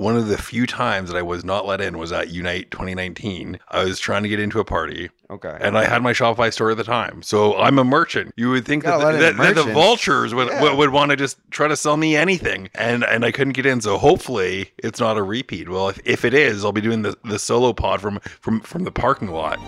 one of the few times that I was not let in was at Unite 2019. I was trying to get into a party. Okay. And I had my Shopify store at the time. So I'm a merchant. You would think that, the, that, that the vultures would, Yeah. would, would want to just try to sell me anything. And and I couldn't get in. So hopefully it's not a repeat. Well, if, if it is, I'll be doing the, the solo pod from, from, from the parking lot.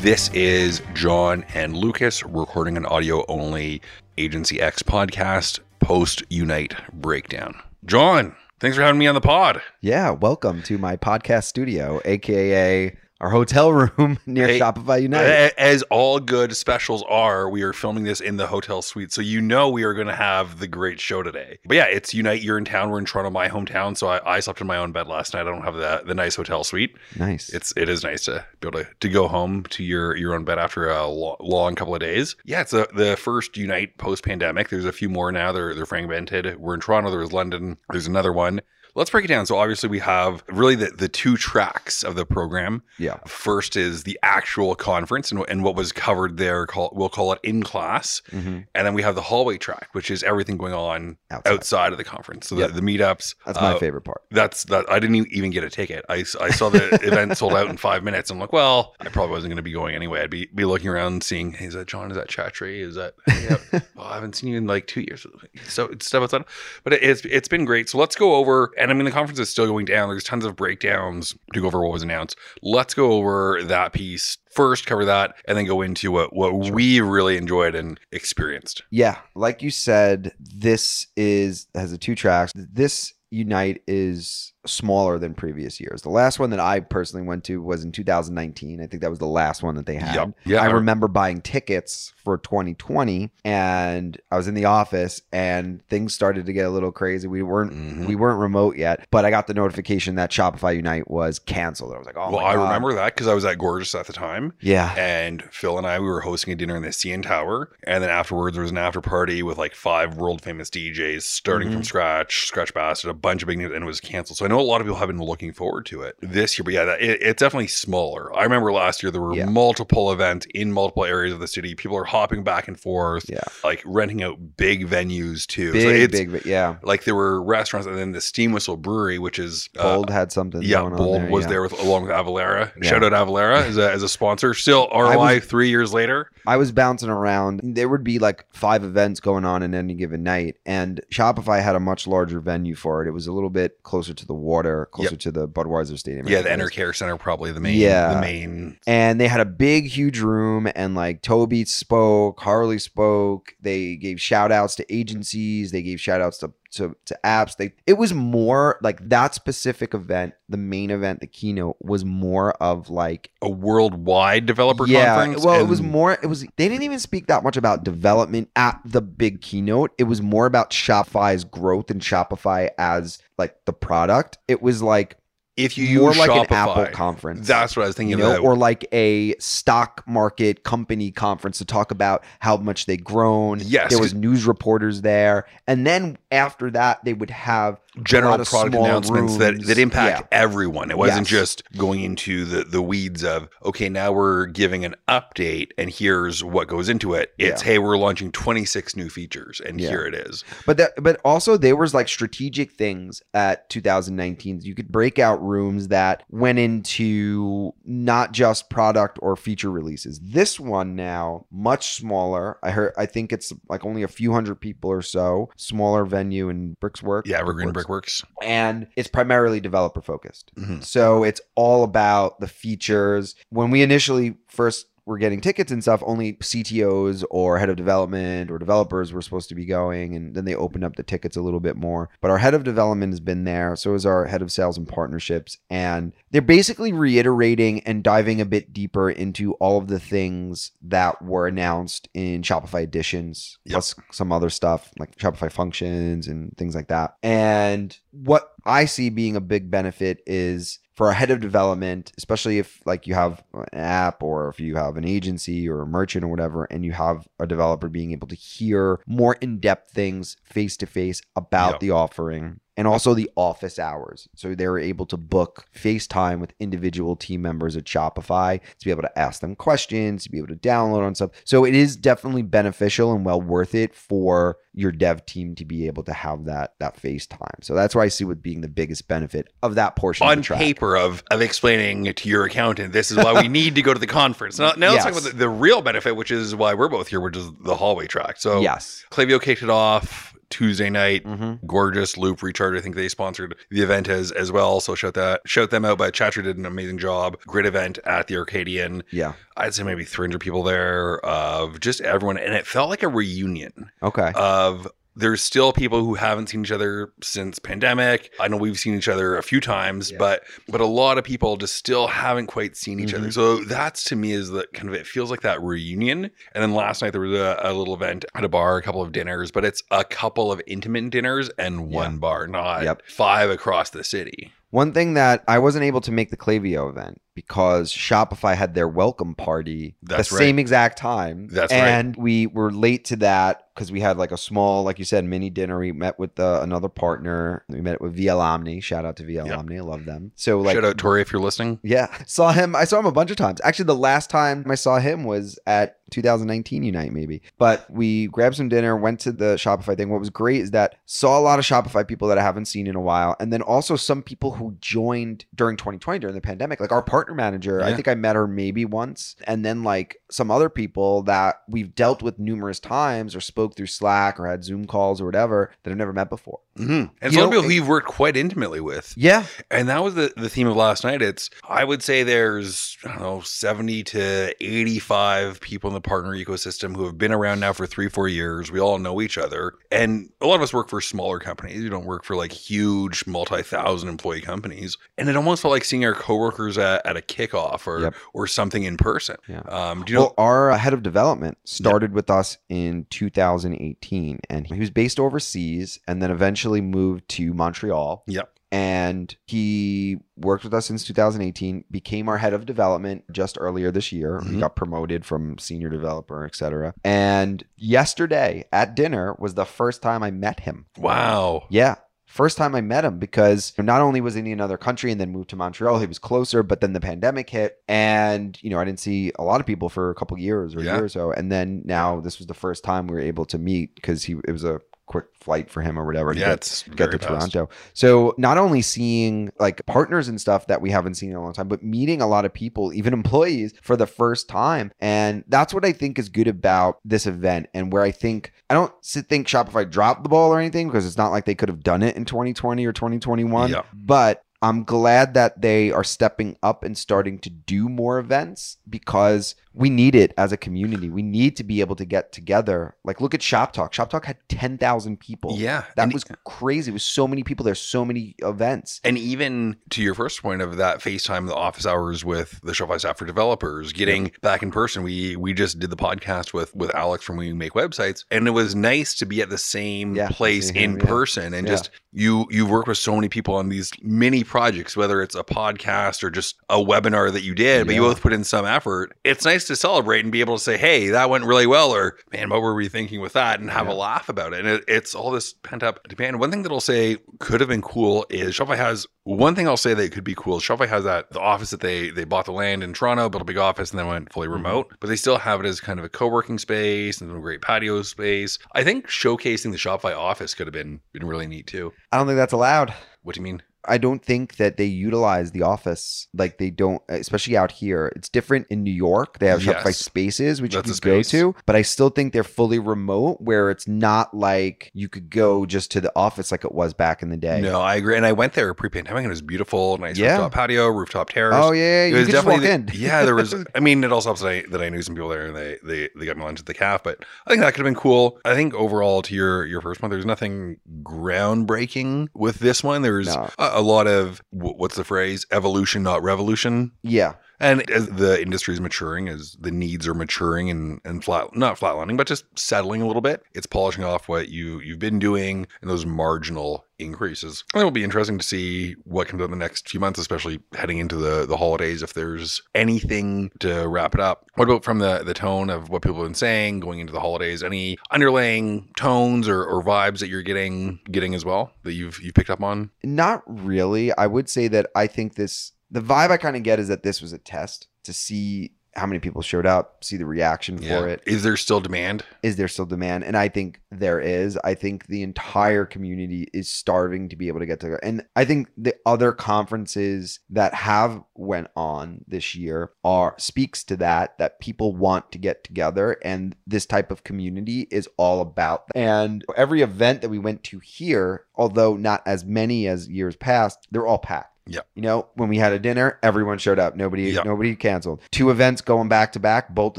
This is John and Lucas recording an audio only Agency X podcast post Unite breakdown. John, thanks for having me on the pod. yeah, welcome to my podcast studio, aka our hotel room near Hey, Shopify Unite. As all good specials are, we are filming this in the hotel suite. So you know we are going to have the great show today. But yeah, it's Unite. You're in town. We're in Toronto, my hometown. So I, I slept in my own bed last night. I don't have the, the nice hotel suite. nice. It's it is nice to be able to, to go home to your your own bed after a lo- long couple of days. Yeah, it's a, the first Unite post pandemic. There's a few more now. They're they're fragmented. We're in Toronto. There's London. There's another one. Let's break it down. So obviously we have really the, the two tracks of the program. yeah. First is the actual conference and, and what was covered there. Call, we'll call it in class, hmm and then we have the hallway track, which is everything going on Outside. outside of the conference. So Yep. the, the meetups. That's my uh, favorite part. that's that. I didn't even get a ticket. I, I saw the event sold out in five minutes. I'm like, well, I probably wasn't going to be going anyway. I'd be, be looking around, seeing, hey, is that John? Is that Chatry? Is that? Yeah. well, I haven't seen you in like two years. So it's stuff outside. But it, it's it's been great. So let's go over. And I mean, the conference is still going down. There's tons of breakdowns to go over what was announced. Let's go over that piece first. Cover that, and then go into what what we really enjoyed and experienced. Yeah, like you said, this is has the two tracks. This Unite is smaller than previous years. The last one that I personally went to was in 2019. I think that was the last one that they had. Yep. Yeah. I remember buying tickets for 2020 and I was in the office and things started to get a little crazy. We weren't Mhm. we weren't remote yet, but I got the notification that Shopify Unite was canceled. I was like, "Oh well, I God. remember that because I was at Gorgeous at the time. Yeah. and Phil and I we were hosting a dinner in the CN Tower, and then afterwards there was an after party with like five world famous DJs starting from Mhm. scratch, Scratch Bastid, a bunch of big names, and it was canceled. So I know a lot of people have been looking forward to it this year, but yeah, that, it, it's definitely smaller. I remember last year there were Yeah. multiple events in multiple areas of the city. People are hopping back and forth, Yeah. like renting out big venues too. so Big it's big yeah. like there were restaurants, and then the Steam Whistle Brewery, which is uh, Bold had something yeah, going on Bold there, was yeah. there with along with Avalara. Yeah. Shout out Avalara as a, as a sponsor. Still ROI was- three years later. I was bouncing around. There would be like five events going on in any given night, and Shopify had a much larger venue for it. It was a little bit closer to the water, closer to the Budweiser Stadium. Yeah, the. Enercare Center probably the main. Yeah. the main. And they had a big, huge room, and like Tobi spoke, Harley spoke. They gave shout outs to agencies, they gave shout outs to, to, to apps. They it was more like that specific event, the main event, the keynote was more of like A worldwide developer yeah, conference. well, it was more. It was. They didn't even speak that much about development at the big keynote. It was more about Shopify's growth and Shopify as like the product. It was like if you more use like Shopify, an Apple conference. That's what I was thinking you know, of. or like a stock market company conference to talk about how much they've grown. Yes, there was news reporters there, and then after that, they would have general product announcements that, rooms. that impact Yeah. everyone. It wasn't Yes. just going into the, the weeds of, okay, now we're giving an update and here's what goes into it. It's, Yeah. hey, we're launching 26 new features and Yeah. here it is. But that, but also there was like strategic things at 2019. You could break out rooms that went into not just product or feature releases. This one now much smaller. I heard. I think it's like only a few hundred people or so. Smaller venue in Brickswork. Yeah, Evergreen Brickworks. Brickworks. and it's primarily developer focused. Mhm. So it's all about the features. When we initially first were getting tickets and stuff, only CTOs or head of development or developers were supposed to be going, and then they opened up the tickets a little bit more. But our head of development has been there, so is our head of sales and partnerships, and they're basically reiterating and diving a bit deeper into all of the things that were announced in Shopify editions, Yep. plus some other stuff like Shopify functions and things like that. And what I see being a big benefit is for a head of development, especially if like you have an app or if you have an agency or a merchant or whatever, and you have a developer being able to hear more in-depth things face to face about Yep. the offering and also the office hours. So they were able to book FaceTime with individual team members at Shopify to be able to ask them questions, to be able to download on stuff. So it is definitely beneficial and well worth it for your dev team to be able to have that that FaceTime. So that's why I see what being the biggest benefit of that portion of on the paper of of explaining to your accountant this is why we need to go to the conference. Now, now let's talk about the, the real benefit, which is why we're both here, which is the hallway track. So Yes. Klaviyo kicked it off Tuesday night. Mm-hmm. Gorgeous Loop Recharge. I think they sponsored the event as as well. So shout that shout them out. But Chatra did an amazing job. Great event at the Arcadian. Yeah. I'd say maybe 300 people there of just everyone, and it felt like a reunion Okay. of there's still people who haven't seen each other since pandemic. I know we've seen each other a few times, Yeah. but but a lot of people just still haven't quite seen each other. Mhm. So that's to me is the kind of it feels like that reunion. And then last night there was a, a little event at a bar, a couple of dinners, but it's a couple of intimate dinners and one bar, not Yep. five across the city. One thing that I wasn't able to make the Klaviyo event because Shopify had their welcome party That's the right. same exact time. That's right. and we were late to that because we had like a small, like you said, mini dinner. We met with uh, another partner. We met with Via Omni. Shout out to Via Yep. Omni. I love them. So like Shout out Tori if you're listening. Yeah, saw him. I saw him a bunch of times. Actually, the last time I saw him was at 2019 Unite, maybe. But we grabbed some dinner, went to the Shopify thing. What was great is that saw a lot of Shopify people that I haven't seen in a while, and then also some people who joined during 2020 during the pandemic. Like our partner manager, I think I met her maybe once, and then like some other people that we've dealt with numerous times or spoke through Slack or had Zoom calls or whatever that I've never met before. Mm-hmm. And some people who you've worked quite intimately with. Yeah, And that was the, the theme of last night. It's, I would say there's, I don't know, 70 to 85 people in the partner ecosystem who have been around now for three, four years. We all know each other. And a lot of us work for smaller companies. You don't work for like huge multi thousand employee companies. And it almost felt like seeing our coworkers at, at a kickoff or, Yep. or something in person. Yeah. Um, do you know? our uh, head of development started with us in 2018, and he was based overseas, and then eventually moved to Montreal. Yep. And he worked with us since 2018, became our head of development just earlier this year. He Mhm. got promoted from senior developer, etc. And yesterday at dinner was the first time I met him. wow. Yeah. First time I met him because not only was he in another country and then moved to Montreal, he was closer, but then the pandemic hit. And, you know, I didn't see a lot of people for a couple years or a year or so. And then now this was the first time we were able to meet because he it was a quick flight for him or whatever to Yeah, get, get to fast. Toronto. So not only seeing like partners and stuff that we haven't seen in a long time, but meeting a lot of people, even employees, for the first time. And that's what I think is good about this event, and where I think I don't think Shopify dropped the ball or anything because it's not like they could have done it in 2020 or 2021. Yeah. But I'm glad that they are stepping up and starting to do more events because we need it as a community. We need to be able to get together. Like, look at Shop Talk. Shop Talk had 10,000 people. Yeah. That And- was crazy. It was so many people. There's so many events. And even to your first point of that FaceTime, the office hours with the Shopify staff for developers, getting back in person. We we just did the podcast with with Alex from We Make Websites, and it was nice to be at the same Yeah, place see him, in yeah. person and Yeah. just you you work with so many people on these mini projects, whether it's a podcast or just a webinar that you did, but you both put in some effort. It's nice to celebrate and be able to say, "Hey, that went really well," or "Man, what were we thinking with that?" and have Yeah. a laugh about it. And it, it's all this pent up demand. One thing that I'll say could have been cool is Shopify has one thing I'll say that could be cool. Shopify has that the office that they they bought the land in Toronto, built a big office, and then went fully Mhm. remote. But they still have it as kind of a co working space and a great patio space. I think showcasing the Shopify office could have been been really neat too. I don't think that's allowed. What do you mean? I don't think that they utilize the office like they don't, especially out here. It's different in New York. They have Shopify Yes. spaces, which That's you can go to, but I still think they're fully remote where it's not like you could go just to the office like it was back in the day. No, I agree. And I went there pre pandemic and it was beautiful, nice Yeah. rooftop patio, rooftop terrace. Oh, yeah. It You was could just walk definitely in. the- yeah, there was. I mean, it also helps that I, that I knew some people there and they, they they got me lunch at the calf. But I think that could have been cool. I think overall, to your your first one, there's nothing groundbreaking with this one. There's No. a, a lot of what's the phrase? Evolution, not revolution. yeah. And as the industry is maturing, as the needs are maturing and, and flat, not flatlining, but just settling a little bit, it's polishing off what you you've been doing and those marginal increases. And It will be interesting to see what comes out in the next few months, especially heading into the, the holidays, if there's anything to wrap it up. What about from the, the tone of what people have been saying going into the holidays? Any underlying tones or, or vibes that you're getting getting as well that you've you've picked up on? Not really. I would say that I think this the vibe I kind of get is that this was a test to see how many people showed up, see the reaction for it. Is there still demand? Is there still demand? And I think there is. I think the entire community is starving to be able to get together. And I think the other conferences that have went on this year are speaks to that that people want to get together and this type of community is all about that. And every event that we went to here, although not as many as years past, they're all packed. Yeah. You know, when we had a dinner, everyone showed up. Nobody Yeah. nobody canceled. Two events going back to back, both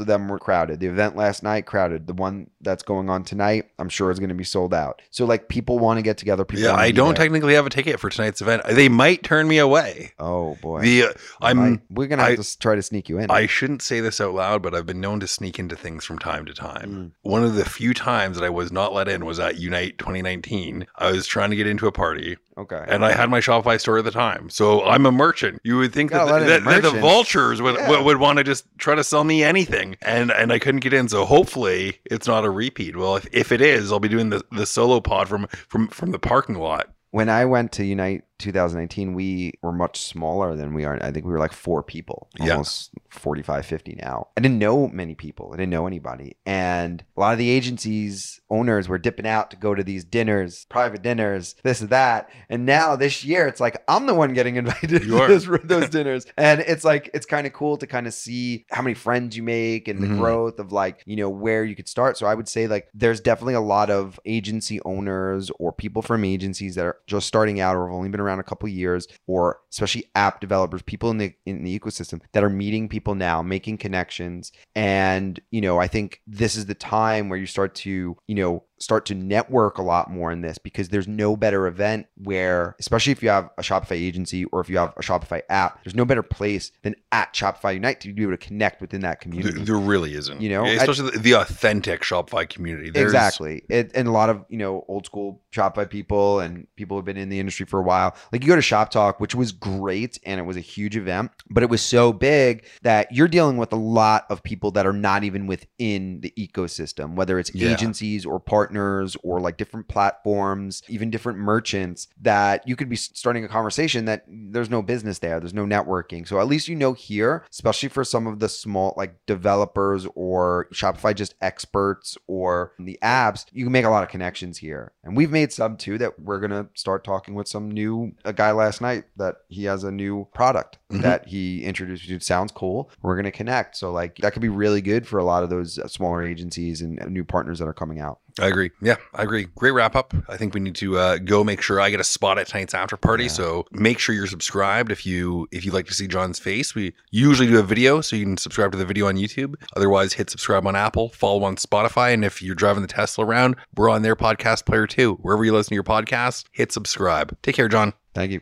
of them were crowded. The event last night crowded. The one that's going on tonight, I'm sure is going to be sold out. So like people want to get together. People Yeah, I don't there. technically have a ticket for tonight's event. They might turn me away. Oh boy. The uh, I'm we're going to have I- to try to sneak you in. I shouldn't say this out loud, but I've been known to sneak into things from time to time. Mm. One of the few times that I was not let in was at Unite 2019. I was trying to get into a party okay. and I had my Shopify store at the time. So I'm a merchant. You would think that, the, that, that the vultures would, Yeah. would, would want to just try to sell me anything. And and I couldn't get in. So hopefully it's not a repeat. Well, if, if it is, I'll be doing the, the solo pod from, from, from the parking lot. when I went to Unite 2019, we were much smaller than we are. I think we were like four people, Yeah. almost 45, 50 now. I didn't know many people. I didn't know anybody. And a lot of the agencies owners were dipping out to go to these dinners, private dinners, this and that. And now this year, it's like I'm the one getting invited to those, those dinners. And it's like, it's kind of cool to kind of see how many friends you make and the Mhm. growth of like, you know, where you could start. So I would say like there's definitely a lot of agency owners or people from agencies that are just starting out or have only been around a couple years or especially app developers, people in the in the ecosystem that are meeting people now, making connections. And, you know, I think this is the time where you start to, you know, start to network a lot more in this because there's no better event where especially if you have a Shopify agency or if you have a Shopify app, there's no better place than at Shopify Unite to be able to connect within that community. there really isn't. You know, especially the, the authentic Shopify community. There's- exactly it, and a lot of you know old school shopify people and people who've been in the industry for a while like you go to shop talk which was great and it was a huge event but it was so big that you're dealing with a lot of people that are not even within the ecosystem whether it's Yeah. agencies or partners or like different platforms even different merchants that you could be starting a conversation that there's no business there there's no networking. So at least you know here especially for some of the small like developers or shopify just experts or the apps you can make a lot of connections here. And we've made some too that we're gonna start talking with some new a guy last night that he has a new product Mhm. that he introduced it sounds cool. We're gonna connect. So like that could be really good for a lot of those uh, smaller agencies and new partners that are coming out I agree. Yeah, I agree. Great wrap up. I think we need to uh, go make sure I get a spot at tonight's after party. Yeah. So make sure you're subscribed if you if you'd like to see John's face. We usually do a video, so you can subscribe to the video on YouTube. Otherwise, hit subscribe on Apple, follow on Spotify, and if you're driving the Tesla around, we're on their podcast player too. Wherever you listen to your podcast, hit subscribe. Take care, John. thank you